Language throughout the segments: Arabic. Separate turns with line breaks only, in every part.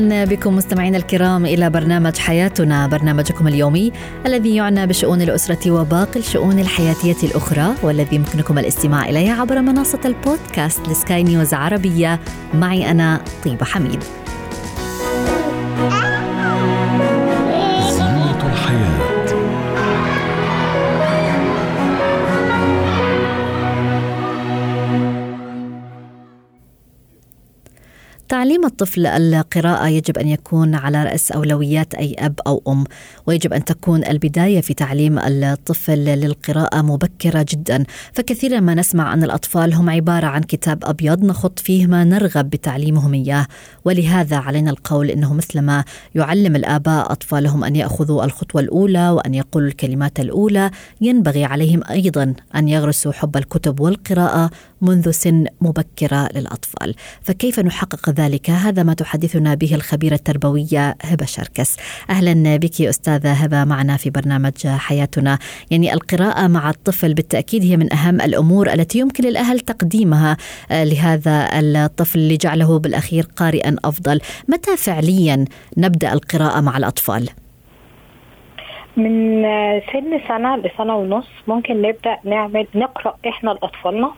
أهلا بكم مستمعينا الكرام إلى برنامج حياتنا برنامجكم اليومي الذي يعنى بشؤون الأسرة وباقي الشؤون الحياتية الأخرى والذي يمكنكم الاستماع إليه عبر منصة البودكاست لسكاي نيوز عربية معي أنا طيبة حميد. تعليم الطفل القراءة يجب أن يكون على رأس أولويات أي أب أو أم ويجب أن تكون البداية في تعليم الطفل للقراءة مبكرة جدا. فكثيرا ما نسمع أن الأطفال هم عبارة عن كتاب أبيض نخط فيه ما نرغب بتعليمهم إياه. ولهذا علينا القول أنه مثلما يعلم الآباء أطفالهم أن يأخذوا الخطوة الأولى وأن يقولوا الكلمات الأولى. ينبغي عليهم أيضا أن يغرسوا حب الكتب والقراءة منذ سن مبكرة للأطفال. فكيف نحقق ذلك؟ هذا ما تحدثنا به الخبيرة التربوية هبة شركس. أهلا بك أستاذة هبة معنا في برنامج حياتنا. يعني القراءة مع الطفل بالتأكيد هي من أهم الأمور التي يمكن للأهل تقديمها آه، لهذا الطفل لجعله بالأخير قارئا أفضل. متى فعليا نبدأ القراءة مع الأطفال؟
من سن سنة لسنة ونص ممكن نبدأ نعمل نقرأ إحنا لأطفالنا.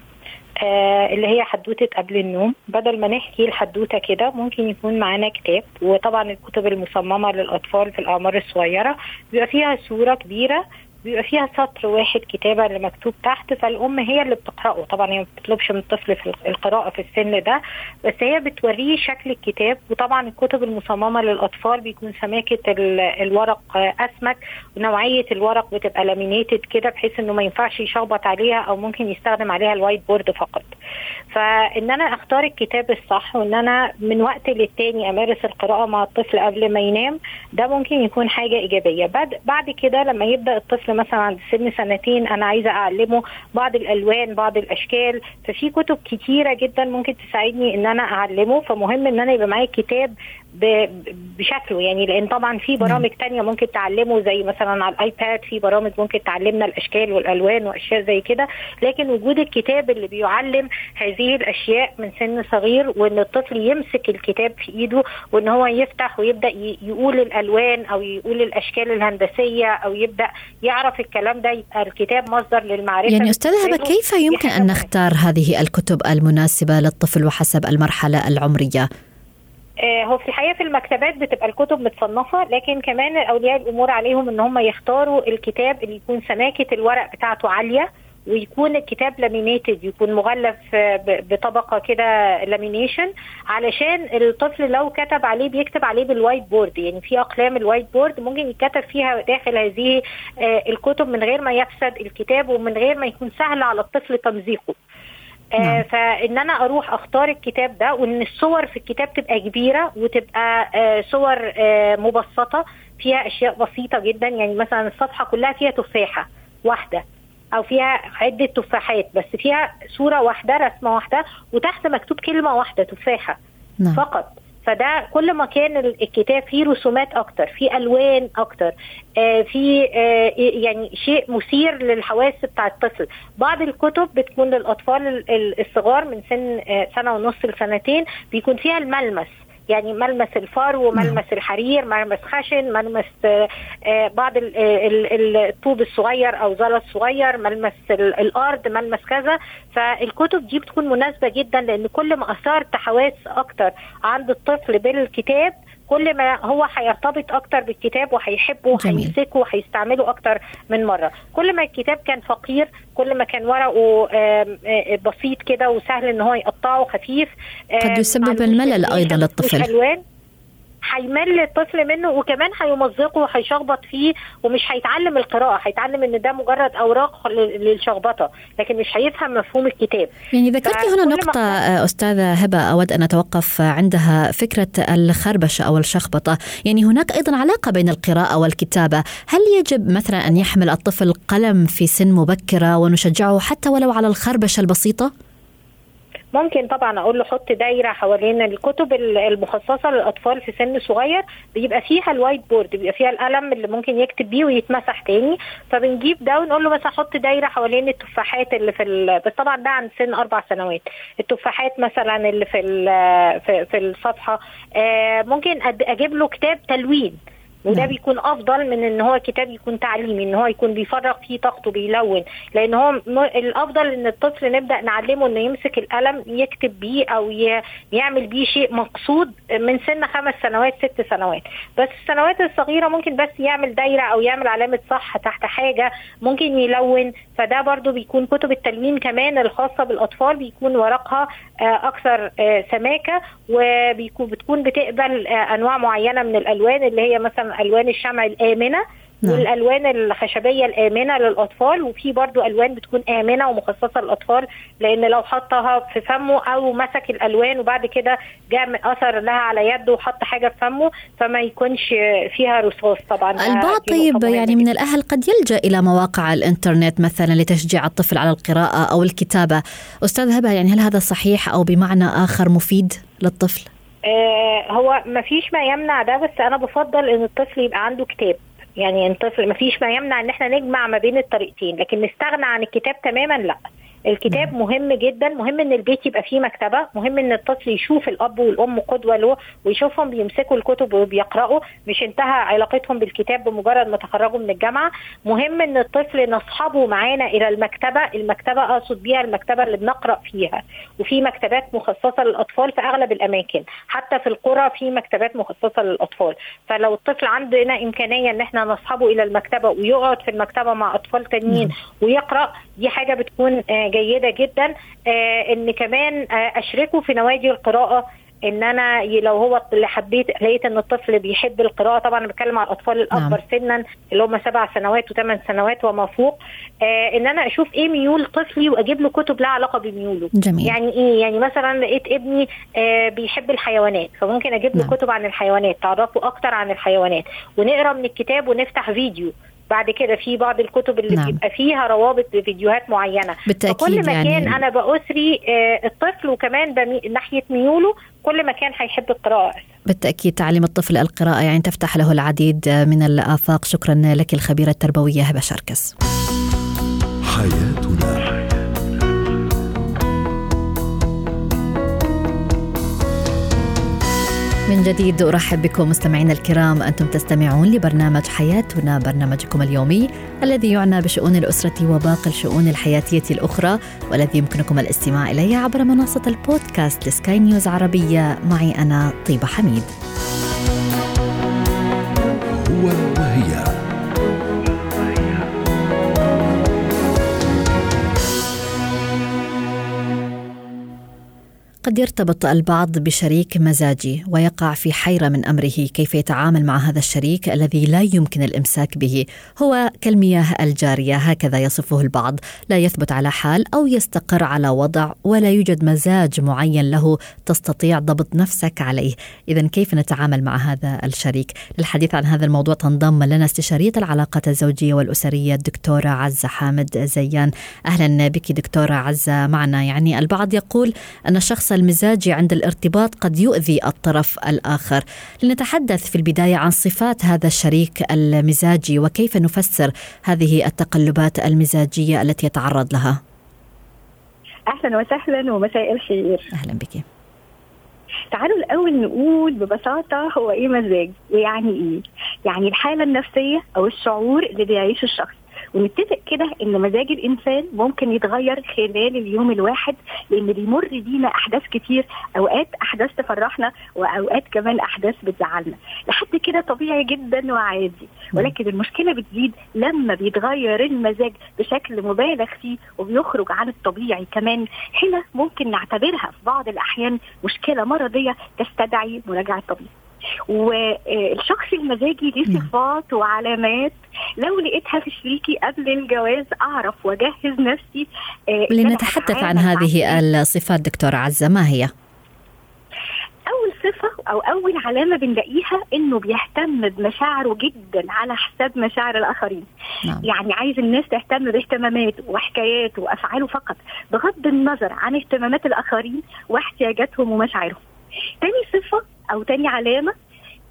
آه اللي هي حدوتة قبل النوم. بدل ما نحكي الحدوتة كده ممكن يكون معانا كتاب. وطبعا الكتب المصممة للأطفال في الأعمار الصغيرة. بيبقى فيها صورة كبيرة بيبقى فيها سطر واحد كتابة اللي مكتوب تحت فالأم هي اللي بتقرأه. طبعا هي ما بتطلبش من الطفل في القراءة في السن ده بس هي بتوريه شكل الكتاب. وطبعا الكتب المصممة للأطفال بيكون سماكة ال- الورق أسمك ونوعية الورق بتبقى laminated كده بحيث إنه ما ينفعش يشخبط عليها أو ممكن يستخدم عليها ال white board فقط. فإن أنا أختار الكتاب الصح وإن أنا من وقت للتاني أمارس القراءة مع الطفل قبل ما ينام ده ممكن يكون حاجة إيجابية. بعد كده لما يبدأ الطفل مثلا عند سن سنتين أنا عايزة أعلمه بعض الألوان بعض الأشكال. ففي كتب كتيرة جدا ممكن تساعدني إن أنا أعلمه. فمهم إن أنا يبقى معايا كتاب بشكله يعني لأن طبعا في برامج تانية ممكن تعلمه زي مثلا على الآيباد في برامج ممكن تعلمنا الأشكال والألوان وأشياء زي كده لكن وجود الكتاب اللي بيعلم هذه الأشياء من سن صغير وإن الطفل يمسك الكتاب في إيده وإن هو يفتح ويبدأ ي- يقول الألوان أو يقول الأشكال الهندسية أو يبدأ يعرف الكلام ده يبقى الكتاب مصدر للمعرفة
يعني
بالنسبة له.
كيف يمكن
مهمة.
نختار هذه الكتب المناسبة للطفل وحسب المرحلة العمرية؟
آه، هو في الحقيقة في المكتبات بتبقى الكتب متصنفة لكن كمان أولياء الأمور عليهم إن هم يختاروا الكتاب اللي يكون سماكة الورق بتاعته عالية ويكون الكتاب لامينيتد يكون مغلف بطبقة كده lamination علشان الطفل لو كتب عليه بيكتب عليه بال whiteboard يعني في أقلام ال whiteboard ممكن يتكتب فيها داخل هذه آه، الكتب من غير ما يفسد الكتاب ومن غير ما يكون سهل على الطفل تمزيقه. آه فإن أنا أروح أختار الكتاب ده وإن الصور في الكتاب تبقى كبيرة وتبقى آه صور آه مبسطة فيها أشياء بسيطة جدا. يعني مثلا الصفحة كلها فيها تفاحة واحدة أو فيها عدة تفاحات بس فيها صورة واحدة رسمة واحدة وتحت مكتوب كلمة واحدة تفاحة
نعم.
فقط. فده كل ما كان ال- الكتاب فيه رسومات أكتر فيه ألوان أكتر آه في آه يعني شيء مثير للحواس بتاع الطفل. بعض الكتب بتكون للأطفال ال- ال- الصغار من سن آه سنة ونص لسنتين بيكون فيها الملمس. يعني ملمس الفرو ملمس الحرير ملمس خشن ملمس آه، آه، بعض ال- الطوب الصغير أو زلط صغير ملمس ال- الأرض ملمس كذا. فالكتب دي بتكون مناسبة جدا لأن كل ما اثرت حواس أكتر عند الطفل بالكتاب. كل ما هو هيرتبط أكتر بالكتاب وهيحبه. وهيمسكه وهيستعمله أكتر من مرة كل ما الكتاب كان فقير كل ما كان ورقه آه، بسيط كده وسهل إن هو يقطعه خفيف
قد يسبب الملل
معلوش
للطفل.
هيمل الطفل منه وكمان هيمزقه وهيشخبط فيه ومش هيتعلم القراءة هيتعلم إن ده مجرد أوراق لل- للشخبطة لكن مش هيفهم مفهوم الكتاب.
يعني ذكرت هنا
فكل ما
آه، أستاذة هبة أود أن أتوقف عندها فكرة الخربشة أو الشخبطة. يعني هناك أيضا علاقة بين القراءة والكتابة. هل يجب مثلا أن يحمل الطفل قلم في سن مبكرة ونشجعه حتى ولو على الخربشة البسيطة؟
ممكن طبعا أقول له حط دايرة حوالين الكتب ال- المخصصة للأطفال في سن صغير بيبقى فيها ال whiteboard بيبقى فيها القلم اللي ممكن يكتب بيه ويتمسح تاني. فبنجيب ده ونقول له مثلا حط دايرة حوالين التفاحات اللي في ال... بس طبعا ده عند سن أربع سنوات. التفاحات مثلا اللي في ال- في, في الصفحة آه ممكن أجيب له كتاب تلوين. وده
نعم.
بيكون أفضل من إن هو كتاب يكون تعليمي إن هو يكون بيفرغ فيه طاقته بيلون. لأن هو الأفضل إن الطفل نبدأ نعلمه إنه يمسك القلم يكتب بيه أو ي- يعمل بيه شيء مقصود من سن خمس سنوات ست سنوات. بس السنوات الصغيرة ممكن بس يعمل دايرة أو يعمل علامة صح تحت حاجة ممكن يلون. فده برضو بيكون كتب التلوين كمان الخاصة بالأطفال بيكون ورقها آه، أكثر آه، سماكة وبيكون بتكون بتقبل آه، أنواع معينة من الألوان اللي هي مثلا ألوان الشمع الآمنة
نعم.
والألوان الخشبية الآمنة للأطفال وفي برضو ألوان بتكون آمنة ومخصصة للأطفال لأن لو حطها في فمه أو مسك الألوان وبعد كده جاء أثر لها على يده وحط حاجة في فمه فما يكونش فيها رصاص طبعا ده-
البعض طيب يعني من الأهل قد يلجأ إلى مواقع الإنترنت مثلا لتشجيع الطفل على القراءة أو الكتابة أستاذ هبة يعني هل هذا صحيح أو بمعنى آخر مفيد للطفل؟
آه هو ما فيش ما يمنع ده بس أنا بفضل إن الطفل يبقى عنده كتاب. يعني الطفل ما فيش ما يمنع إن إحنا نجمع ما بين الطريقتين لكن نستغنى عن الكتاب تماما لا. الكتاب مهم جدا. مهم إن البيت يبقى فيه مكتبة. مهم إن الطفل يشوف الأب والأم قدوة له ويشوفهم بيمسكوا الكتب وبيقرأوا. مش انتهى علاقتهم بالكتاب بمجرد ما تخرجوا من الجامعة. مهم إن الطفل نصحبه معانا إلى المكتبة. المكتبة أقصد بيها المكتبة اللي بنقرأ فيها. وفي مكتبات مخصصة للأطفال في أغلب الأماكن. حتى في القرى في مكتبات مخصصة للأطفال. فلو الطفل عندنا إمكانية إن إحنا نصحبه إلى المكتبة ويقعد في المكتبة مع أطفال تانيين ويقرأ دي حاجة بتكون آه، جيدة جدا آه، إن كمان آه، أشركه في نوادي القراءة إن أنا لو هو اللي حبيت لقيت إن الطفل بيحب القراءة طبعا أنا بتكلم على الأطفال الأكبر
نعم.
سنا اللي هم سبع سنوات وثمان سنوات وما فوق آه إن أنا أشوف إيه ميول طفلي وأجيب له كتب لها علاقة بميوله
جميل.
يعني إيه يعني مثلا لقيت ابني آه بيحب الحيوانات فممكن أجيب له
نعم.
كتب عن الحيوانات تعرفه أكتر عن الحيوانات ونقرأ من الكتاب ونفتح فيديو بعد كده في بعض الكتب اللي
نعم.
بيبقى فيها روابط بفيديوهات معينة.
بالتأكيد
فكل ما
يعني-
أنا بأسري آه الطفل وكمان بمي... ناحية ميوله كل ما كان هيحب القراءة.
بالتأكيد تعليم الطفل القراءة يعني تفتح له العديد من الآفاق. شكرا لك الخبيرة التربوية هبة شركس.
حياتنا.
من جديد أرحب بكم مستمعينا الكرام. أنتم تستمعون لبرنامج حياتنا برنامجكم اليومي الذي يعنى بشؤون الأسرة وباقي الشؤون الحياتية الأخرى والذي يمكنكم الاستماع إليه عبر منصة البودكاست لسكاي نيوز عربية. معي أنا طيبة حميد.
هو
قد يرتبط البعض بشريك مزاجي ويقع في حيرة من أمره كيف يتعامل مع هذا الشريك الذي لا يمكن الإمساك به. هو كالمياه الجارية هكذا يصفه البعض. لا يثبت على حال أو يستقر على وضع ولا يوجد مزاج معين له تستطيع ضبط نفسك عليه. إذا كيف نتعامل مع هذا الشريك؟ للحديث عن هذا الموضوع تنضم لنا استشارية العلاقات الزوجية والأسرية الدكتورة عزة حامد زيان. أهلا بك دكتورة عزة. معنا يعني البعض يقول أن الشخص المزاجي عند الارتباط قد يؤذي الطرف الآخر. لنتحدث في البداية عن صفات هذا الشريك المزاجي وكيف نفسر هذه التقلبات المزاجية التي يتعرض لها.
أهلا وسهلا ومساء الخير.
أهلا بك.
تعالوا الأول نقول ببساطة هو إيه مزاج؟ ويعني إيه؟ يعني الحالة النفسية أو الشعور اللي بيعيشه الشخص. ونتفق كده إن مزاج الإنسان ممكن يتغير خلال اليوم الواحد لأن بيمر بينا أحداث كتير أوقات أحداث تفرحنا وأوقات كمان أحداث بتزعلنا. لحد كده طبيعي جدا وعادي. ولكن المشكلة بتزيد لما بيتغير المزاج بشكل مبالغ فيه وبيخرج عن الطبيعي كمان. هنا ممكن نعتبرها في بعض الأحيان مشكلة مرضية تستدعي مراجعة طبيب والشخص المزاجي ليه صفات وعلامات. لو لقيتها في شريكي قبل الجواز أعرف وأجهز نفسي آه،
لنتحدث عن هذه الصفات دكتورة عزة ما هي؟
أول صفة أو أول علامة بنلاقيها إنه بيهتم بمشاعره جدا على حساب مشاعر الآخرين.
نعم.
يعني عايز الناس تهتم باهتماماته وحكاياته وأفعاله فقط بغض النظر عن اهتمامات الآخرين واحتياجاتهم ومشاعرهم. تاني صفة أو تاني علامة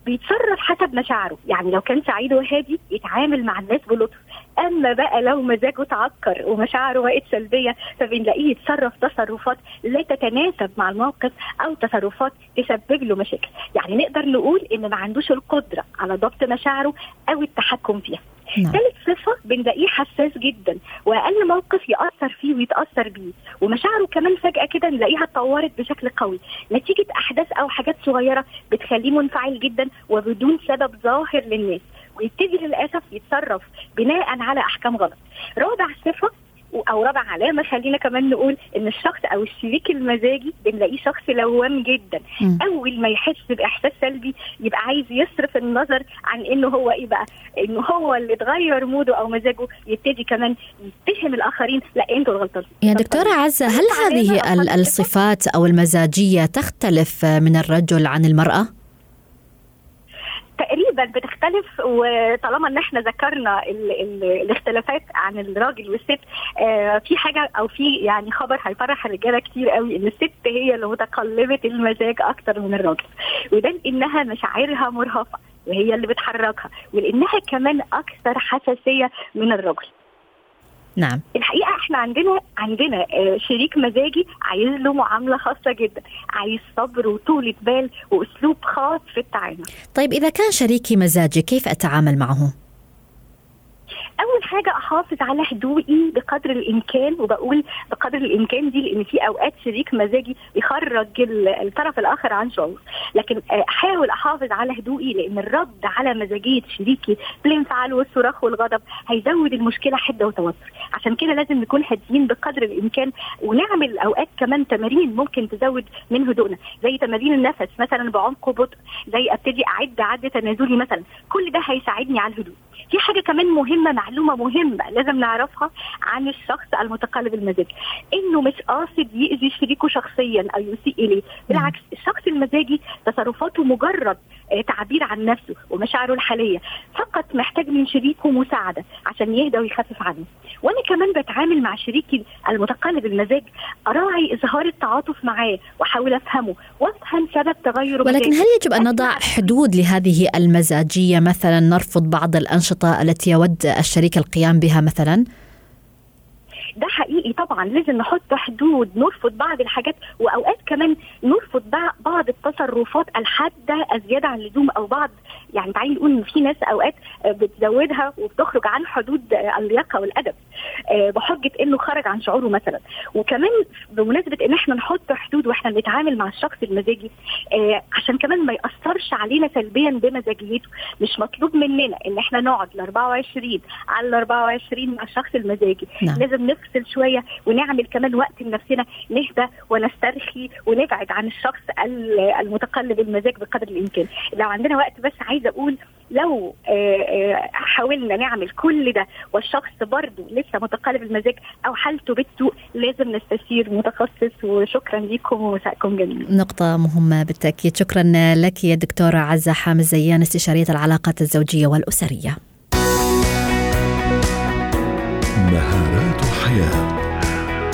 بيتصرف حسب مشاعره. يعني لو كان سعيد وهادي يتعامل مع الناس بلطف. أما بقى لو مزاجه اتعكر ومشاعره بقت سلبية فبنلاقيه يتصرف تصرفات لا تتناسب مع الموقف أو تصرفات تسبب له مشاكل. يعني نقدر نقول إن ما عندوش القدرة على ضبط مشاعره أو التحكم فيها.
نعم.
ثالث صفة بنلاقيه حساس جدا وأقل موقف يأثر فيه ويتأثر بيه. ومشاعره كمان فجأة كده نلاقيها اتطورت بشكل قوي. نتيجة أحداث أو حاجات صغيرة بتخليه منفعل جدا وبدون سبب ظاهر للناس. ويبتدي للأسف يتصرف بناء على أحكام غلط. رابع صفة أو رابع علامة خلينا كمان نقول إن الشخص أو الشريك المزاجي بنلاقيه شخص لوام جدا
مم.
أول ما يحس بإحساس سلبي يبقى عايز يصرف النظر عن إنه هو إيه بقى إنه هو اللي اتغير موده أو مزاجه يبتدي كمان يتهم الآخرين لا أنتوا الغلطانين
يا دكتورة عزة هل هذه الصفات أو المزاجية تختلف من الرجل عن المرأة؟
تقريبا بتختلف وطالما إن إحنا ذكرنا ال ال الاختلافات عن الراجل والست آه في حاجة أو في يعني خبر هيفرح الرجالة كتير قوي إن الست هي اللي متقلبه المزاج أكتر من الراجل. وده لأنها مشاعرها مرهفه وهي اللي بتحركها ولأنها كمان أكثر حساسية من الرجل
نعم
الحقيقة إحنا عندنا عندنا آه، شريك مزاجي عايز له معاملة خاصة جدا عايز صبر وطولة بال وأسلوب خاص في التعامل
طيب إذا كان شريكي مزاجي كيف أتعامل معه؟
أول حاجة أحافظ على هدوئي بقدر الإمكان وبقول بقدر الإمكان دي لأن في أوقات شريك مزاجي يخرج ال- الطرف الآخر عن شعور لكن آه، أحاول أحافظ على هدوئي لأن الرد على مزاجية شريكي بالانفعال والصراخ والغضب هيزود المشكلة حدة وتوتر. عشان كده لازم نكون هاديين بقدر الإمكان ونعمل أوقات كمان تمارين ممكن تزود من هدوءنا زي تمارين النفس مثلا بعمق وبطء زي أبتدي أعد عد تنازلي مثلا. كل ده هيساعدني على الهدوء. في حاجة كمان مهمة معلومة مهمة لازم نعرفها عن الشخص المتقلب المزاج. إنه مش قاصد يأذي شريكه شخصيا أو يسيء إليه. بالعكس الشخص المزاجي تصرفاته مجرد تعبير عن نفسه ومشاعره الحالية فقط محتاج من شريكه مساعدة عشان يهدى ويخفف عنه وأنا كمان بتعامل مع شريكي المتقلب المزاج أراعي إظهار التعاطف معاه وأحاول أفهمه وأفهم سبب تغيره
ولكن. هل يجب أن نضع حدود لهذه المزاجية مثلا نرفض بعض الأنشطة التي يود الشريك القيام بها مثلا؟
ده حقيقي طبعا لازم نحط حدود نرفض بعض الحاجات وأوقات كمان نرفض بع- بعض التصرفات الحادة الزيادة عن اللزوم أو بعض يعني تعالي نقول إن في ناس أوقات بتزودها وبتخرج عن حدود اللياقة والأدب. آه، بحجة إنه خرج عن شعوره مثلا. وكمان بمناسبة إن إحنا نحط حدود وإحنا بنتعامل مع الشخص المزاجي آه، عشان كمان ما يأثرش علينا سلبيا بمزاجيته مش مطلوب مننا إن إحنا نقعد ال 24 على ال 24 مع الشخص المزاجي.
نعم.
لازم نفصل شوية ونعمل كمان وقت لنفسنا نهدى ونسترخي ونبعد عن الشخص ال- المتقلب المزاج بقدر الإمكان. لو عندنا وقت بس عايزة أقول لو آه، آه، حاولنا نعمل كل ده والشخص برضه لسه متقلب المزاج أو حالته بتسوء لازم نستشير متخصص. وشكرا لكم ومساءكم جميل
نقطة مهمة بالتأكيد. شكرا لك يا دكتورة عزة حامد زيان استشارية العلاقات الزوجية والأسرية.
مهارات حياه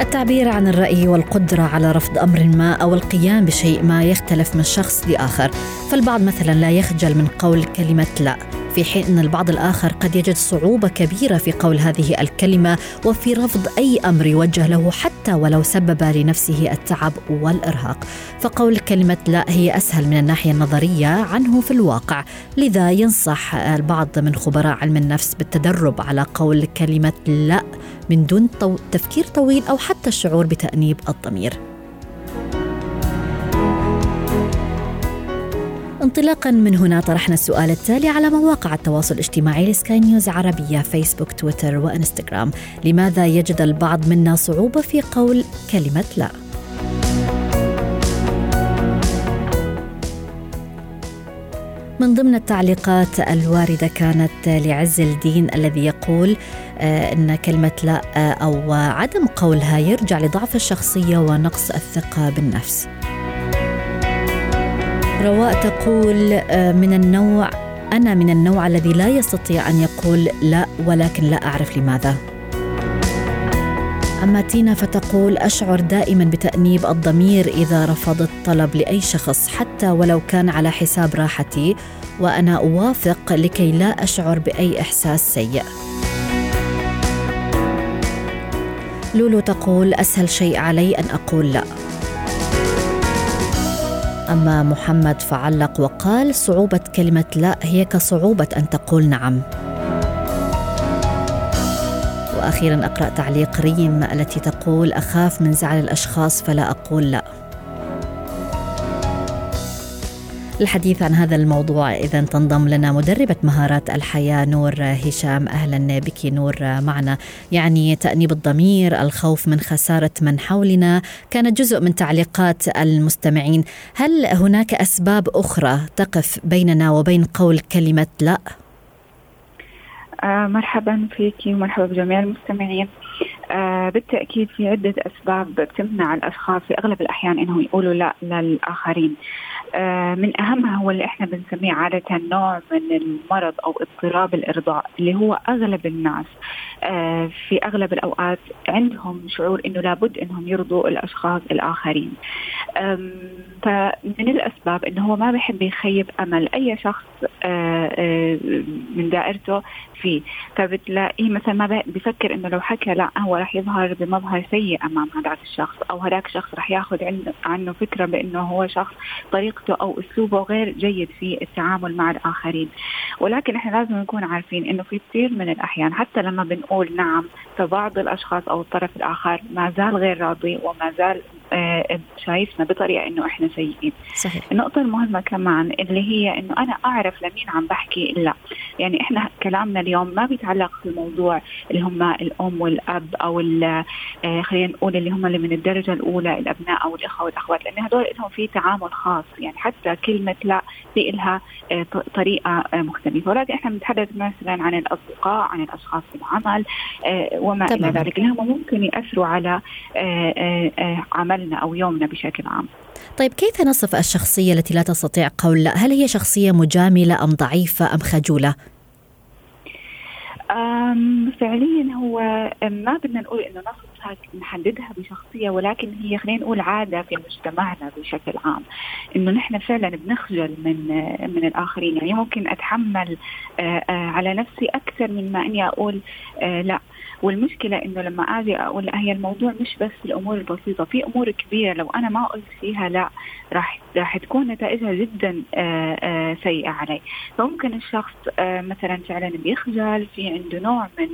التعبير عن الرأي والقدرة على رفض أمر ما أو القيام بشيء ما يختلف من شخص لآخر فالبعض مثلا لا يخجل من قول كلمة لا. في حين أن البعض الآخر قد يجد صعوبة كبيرة في قول هذه الكلمة وفي رفض أي أمر يوجه له حتى ولو سبب لنفسه التعب والإرهاق. فقول كلمة لا هي أسهل من الناحية النظرية عنه في الواقع. لذا ينصح البعض من خبراء علم النفس بالتدرب على قول كلمة لا من دون تفكير طويل أو حتى الشعور بتأنيب الضمير. انطلاقا من هنا طرحنا السؤال التالي على مواقع التواصل الاجتماعي لسكاي نيوز عربية فيسبوك تويتر وإنستغرام لماذا يجد البعض منا صعوبة في قول كلمة لا؟ من ضمن التعليقات الواردة كانت لعز الدين الذي يقول آه، أن كلمة لا آه، أو عدم قولها يرجع لضعف الشخصية ونقص الثقة بالنفس رواء تقول آه، من النوع أنا من النوع الذي لا يستطيع أن يقول لا ولكن لا أعرف لماذا. أما تينا فتقول أشعر دائما بتأنيب الضمير إذا رفضت طلب لأي شخص حتى ولو كان على حساب راحتي وأنا أوافق لكي لا أشعر بأي إحساس سيء. لولو تقول أسهل شيء علي أن أقول لأ. أما محمد فعلق وقال صعوبة كلمة لا هي كصعوبة أن تقول نعم. وأخيرا أقرأ تعليق ريم التي تقول أخاف من زعل الأشخاص فلا أقول لا. الحديث عن هذا الموضوع. إذا تنضم لنا مدربة مهارات الحياة نور هشام. أهلا بك نور معنا. يعني تأنيب الضمير الخوف من خسارة من حولنا. كانت جزء من تعليقات المستمعين. هل هناك أسباب أخرى تقف بيننا وبين قول كلمة لا؟
آه مرحبا فيك ومرحبا بجميع المستمعين. آه بالتأكيد في عدة أسباب بتمنع الأشخاص في أغلب الأحيان إنهم يقولوا لا للآخرين. آه من أهمها هو اللي إحنا بنسميه عادة نوع من المرض أو اضطراب الإرضاء اللي هو أغلب الناس آه في أغلب الأوقات عندهم شعور إنه لابد إنهم يرضوا الأشخاص الآخرين. فمن الأسباب إنه هو ما بيحب يخيب أمل أي شخص من دائرته فيه. فبتلاقيه مثلا ما بيفكر إنه لو حكى لا هو راح يظهر بمظهر سيء أمام هذاك الشخص أو هذاك الشخص راح ياخذ عنه فكرة بأنه هو شخص طريقته أو أسلوبه غير جيد في التعامل مع الآخرين ولكن إحنا لازم نكون عارفين إنه في كثير من الأحيان حتى لما بنقول نعم فبعض الأشخاص أو الطرف الآخر ما زال غير راضي وما زال آه، شايفنا بطريقة إنه إحنا سيئين. صحيح. النقطة المهمة كمان اللي هي إنه أنا أعرف لمين عم بحكي لا، يعني إحنا كلامنا اليوم ما بيتعلق في الموضوع اللي هم الأم والأب أو آه، خلينا نقول اللي هم اللي من الدرجة الأولى الأبناء أو الإخوة والأخوات لأن هدول لهم في تعامل خاص يعني حتى كلمة لا في لها آه، طريقة مختلفة. ولكن إحنا بنتحدث مثلا عن الأصدقاء عن الأشخاص في العمل وما إلى ذلك. اللي هم ممكن يأثروا على عمل عملنا أو يومنا بشكل عام.
طيب كيف نصف الشخصية التي لا تستطيع قول لا؟ هل هي شخصية مجاملة أم ضعيفة أم خجولة؟
فعليا هو ما بدنا نقول إنه نصفها نحددها بشخصية ولكن هي خلينا نقول عادة في مجتمعنا بشكل عام إنه نحن فعلا بنخجل من من الآخرين. يعني ممكن أتحمل آه، آه، على نفسي أكثر من ما إني أقول آه، لا. والمشكلة إنه لما أجي أقول لا هي الموضوع مش بس الأمور البسيطة في أمور كبيرة. لو أنا ما قلت فيها لا راح راح تكون نتائجها جدا آه، آه، سيئة علي. فممكن الشخص آه، مثلا فعلا بيخجل في عنده نوع من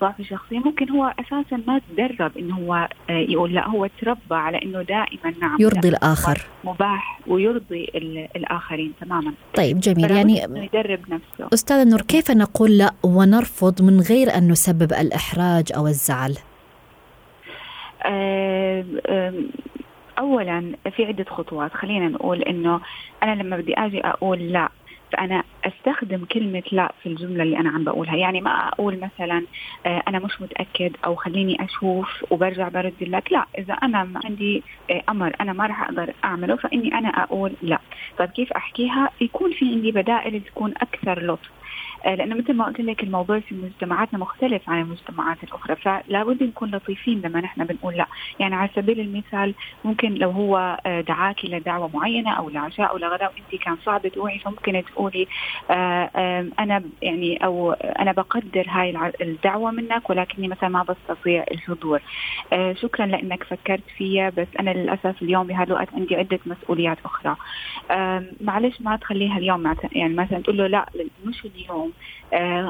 ضعف الشخصيه ممكن هو أساسا ما تدرب انه هو يقول لا هو تربى على إنه دائما نعم
يرضي الآخر.
مباح ويرضي الآخرين تماما.
طيب جميل. يعني
يدرب نفسه.
أستاذة نور كيف نقول لا ونرفض من غير أن نسبب الإحراج أو الزعل؟
اولا في عدة خطوات. خلينا نقول إنه أنا لما بدي آجي أقول لا فأنا أستخدم كلمة لا في الجملة اللي أنا عم بقولها. يعني ما أقول مثلا آه، أنا مش متأكد أو خليني أشوف وبرجع برد لك. لا إذا أنا ما عندي آه، أمر أنا ما راح أقدر أعمله فإني أنا أقول لا. طيب كيف أحكيها؟ يكون في عندي بدائل تكون أكثر لطف. آه، لأنه مثل ما قلت لك الموضوع في مجتمعاتنا مختلف عن المجتمعات الأخرى فلا بد نكون لطيفين لما نحن بنقول لا. يعني على سبيل المثال ممكن لو هو آه، دعاكي لدعوه معينة أو لعشاء أو لغداء وأنت كان صعب تروحي فممكن تقولي آه، أنا يعني أو أنا بقدر هاي الدعوة منك ولكني مثلا ما بستطيع الحضور. شكرا لإنك فكرت فيا بس أنا للأسف اليوم بهذا الوقت عندي عدة مسؤوليات أخرى. معلش ما تخليها اليوم يعني مثلا تقول له لا مش اليوم. آه،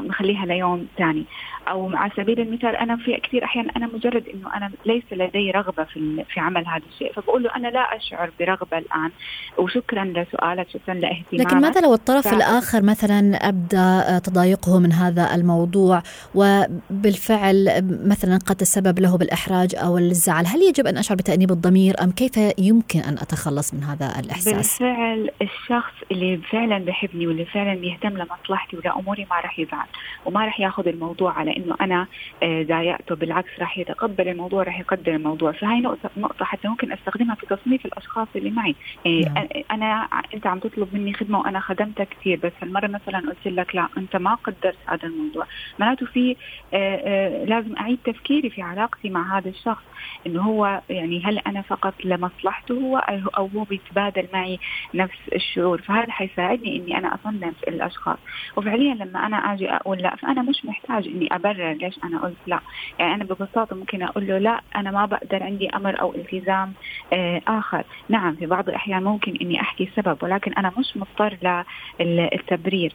نخليها ليوم ثاني. أو على سبيل المثال أنا في كثير أحيان أنا مجرد إنه أنا ليس لدي رغبة في في عمل هذا الشيء. فبقول له أنا لا أشعر برغبة الآن. وشكرا لسؤالك شكرا لإهتمامك.
لكن ماذا لو الطرف ف... الآخر مثلا ابدا تضايقه من هذا الموضوع؟ وبالفعل مثلا قد تسبب له بالإحراج أو الزعل. هل يجب أن أشعر بتأنيب الضمير؟ أم كيف يمكن أن أتخلص من هذا الإحساس؟
بالفعل الشخص اللي فعلا بحبني واللي فعلا بيهتم لمصلحتي ولأموري ما راح يزعل. وما راح ياخذ الموضوع على إنه أنا آه، ضايقته بالعكس راح يتقبل الموضوع راح يقدر الموضوع. فهي نقطة نقطة حتى ممكن أستخدمها في تصنيف الأشخاص اللي معي. يعني. أنا أنت عم تطلب مني خدمة وأنا خدمتك كثير بس هالمرة مثلا قلت لك لا أنت ما قدرت هذا الموضوع. معناته في آه، آه، لازم أعيد تفكيري في علاقتي مع هذا الشخص. إنه هو يعني هل أنا فقط لمصلحته هو أو هو بيتبادل معي نفس الشعور؟ فهذا حيساعدني إني أنا أصنف الأشخاص. وفعليا لما أنا آجي أقول لا فأنا مش محتاج إني أبرر ليش أنا قلت لا. يعني أنا ببساطة ممكن أقول له لا أنا ما بقدر عندي أمر أو التزام آه آخر. نعم في بعض الأحيان ممكن إني أحكي سبب ولكن أنا مش مضطر للتبرير.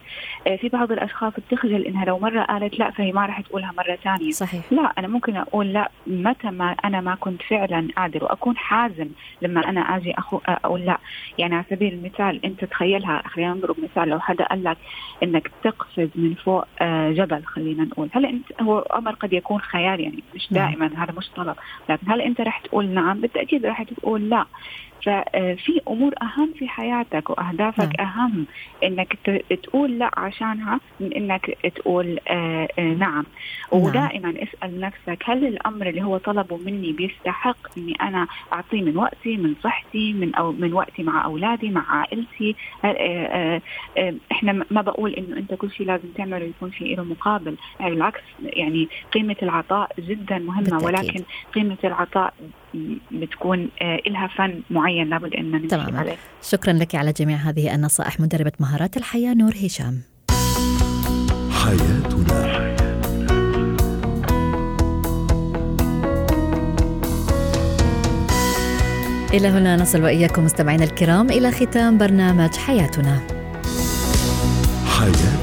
آه في بعض الأشخاص بتخجل إنها لو مرة قالت لا فهي ما راح تقولها مرة ثانية.
صحيح.
لا أنا ممكن أقول لا متى ما أنا ما كنت فعلا قادر وأكون حازم لما أنا آجي أقول لا. يعني على سبيل المثال أنت تخيلها خلينا نضرب مثال لو حدا قال لك إنك تقفز من فوق آه، جبل خلينا نقول. هل انت هو أمر قد يكون خيال يعني مش نعم. دائما هذا مش طلب. لكن هل أنت رح تقول نعم؟ بالتأكيد رح تقول لا. ففي أمور أهم في حياتك وأهدافك نعم. أهم إنك تقول لا عشانها من إنك تقول آه، آه، نعم. نعم ودائما اسأل نفسك هل الأمر اللي هو طلبه مني بيستحق إني أنا أعطيه من وقتي من صحتي من أو من وقتي مع أولادي مع عائلتي آه، إحنا ما بقول إنه أنت كل شيء لازم تعمله يكون في له مقابل بالعكس يعني قيمة العطاء جدا مهمة بالتأكيد. ولكن قيمة العطاء بتكون لها فن معين لابد أن نمشي تماما. عليه.
شكرا لك على جميع هذه النصائح. مدربة مهارات الحياة نور هشام. حياتنا. إلى هنا نصل وإياكم مستمعينا الكرام. إلى ختام برنامج حياتنا. حياتنا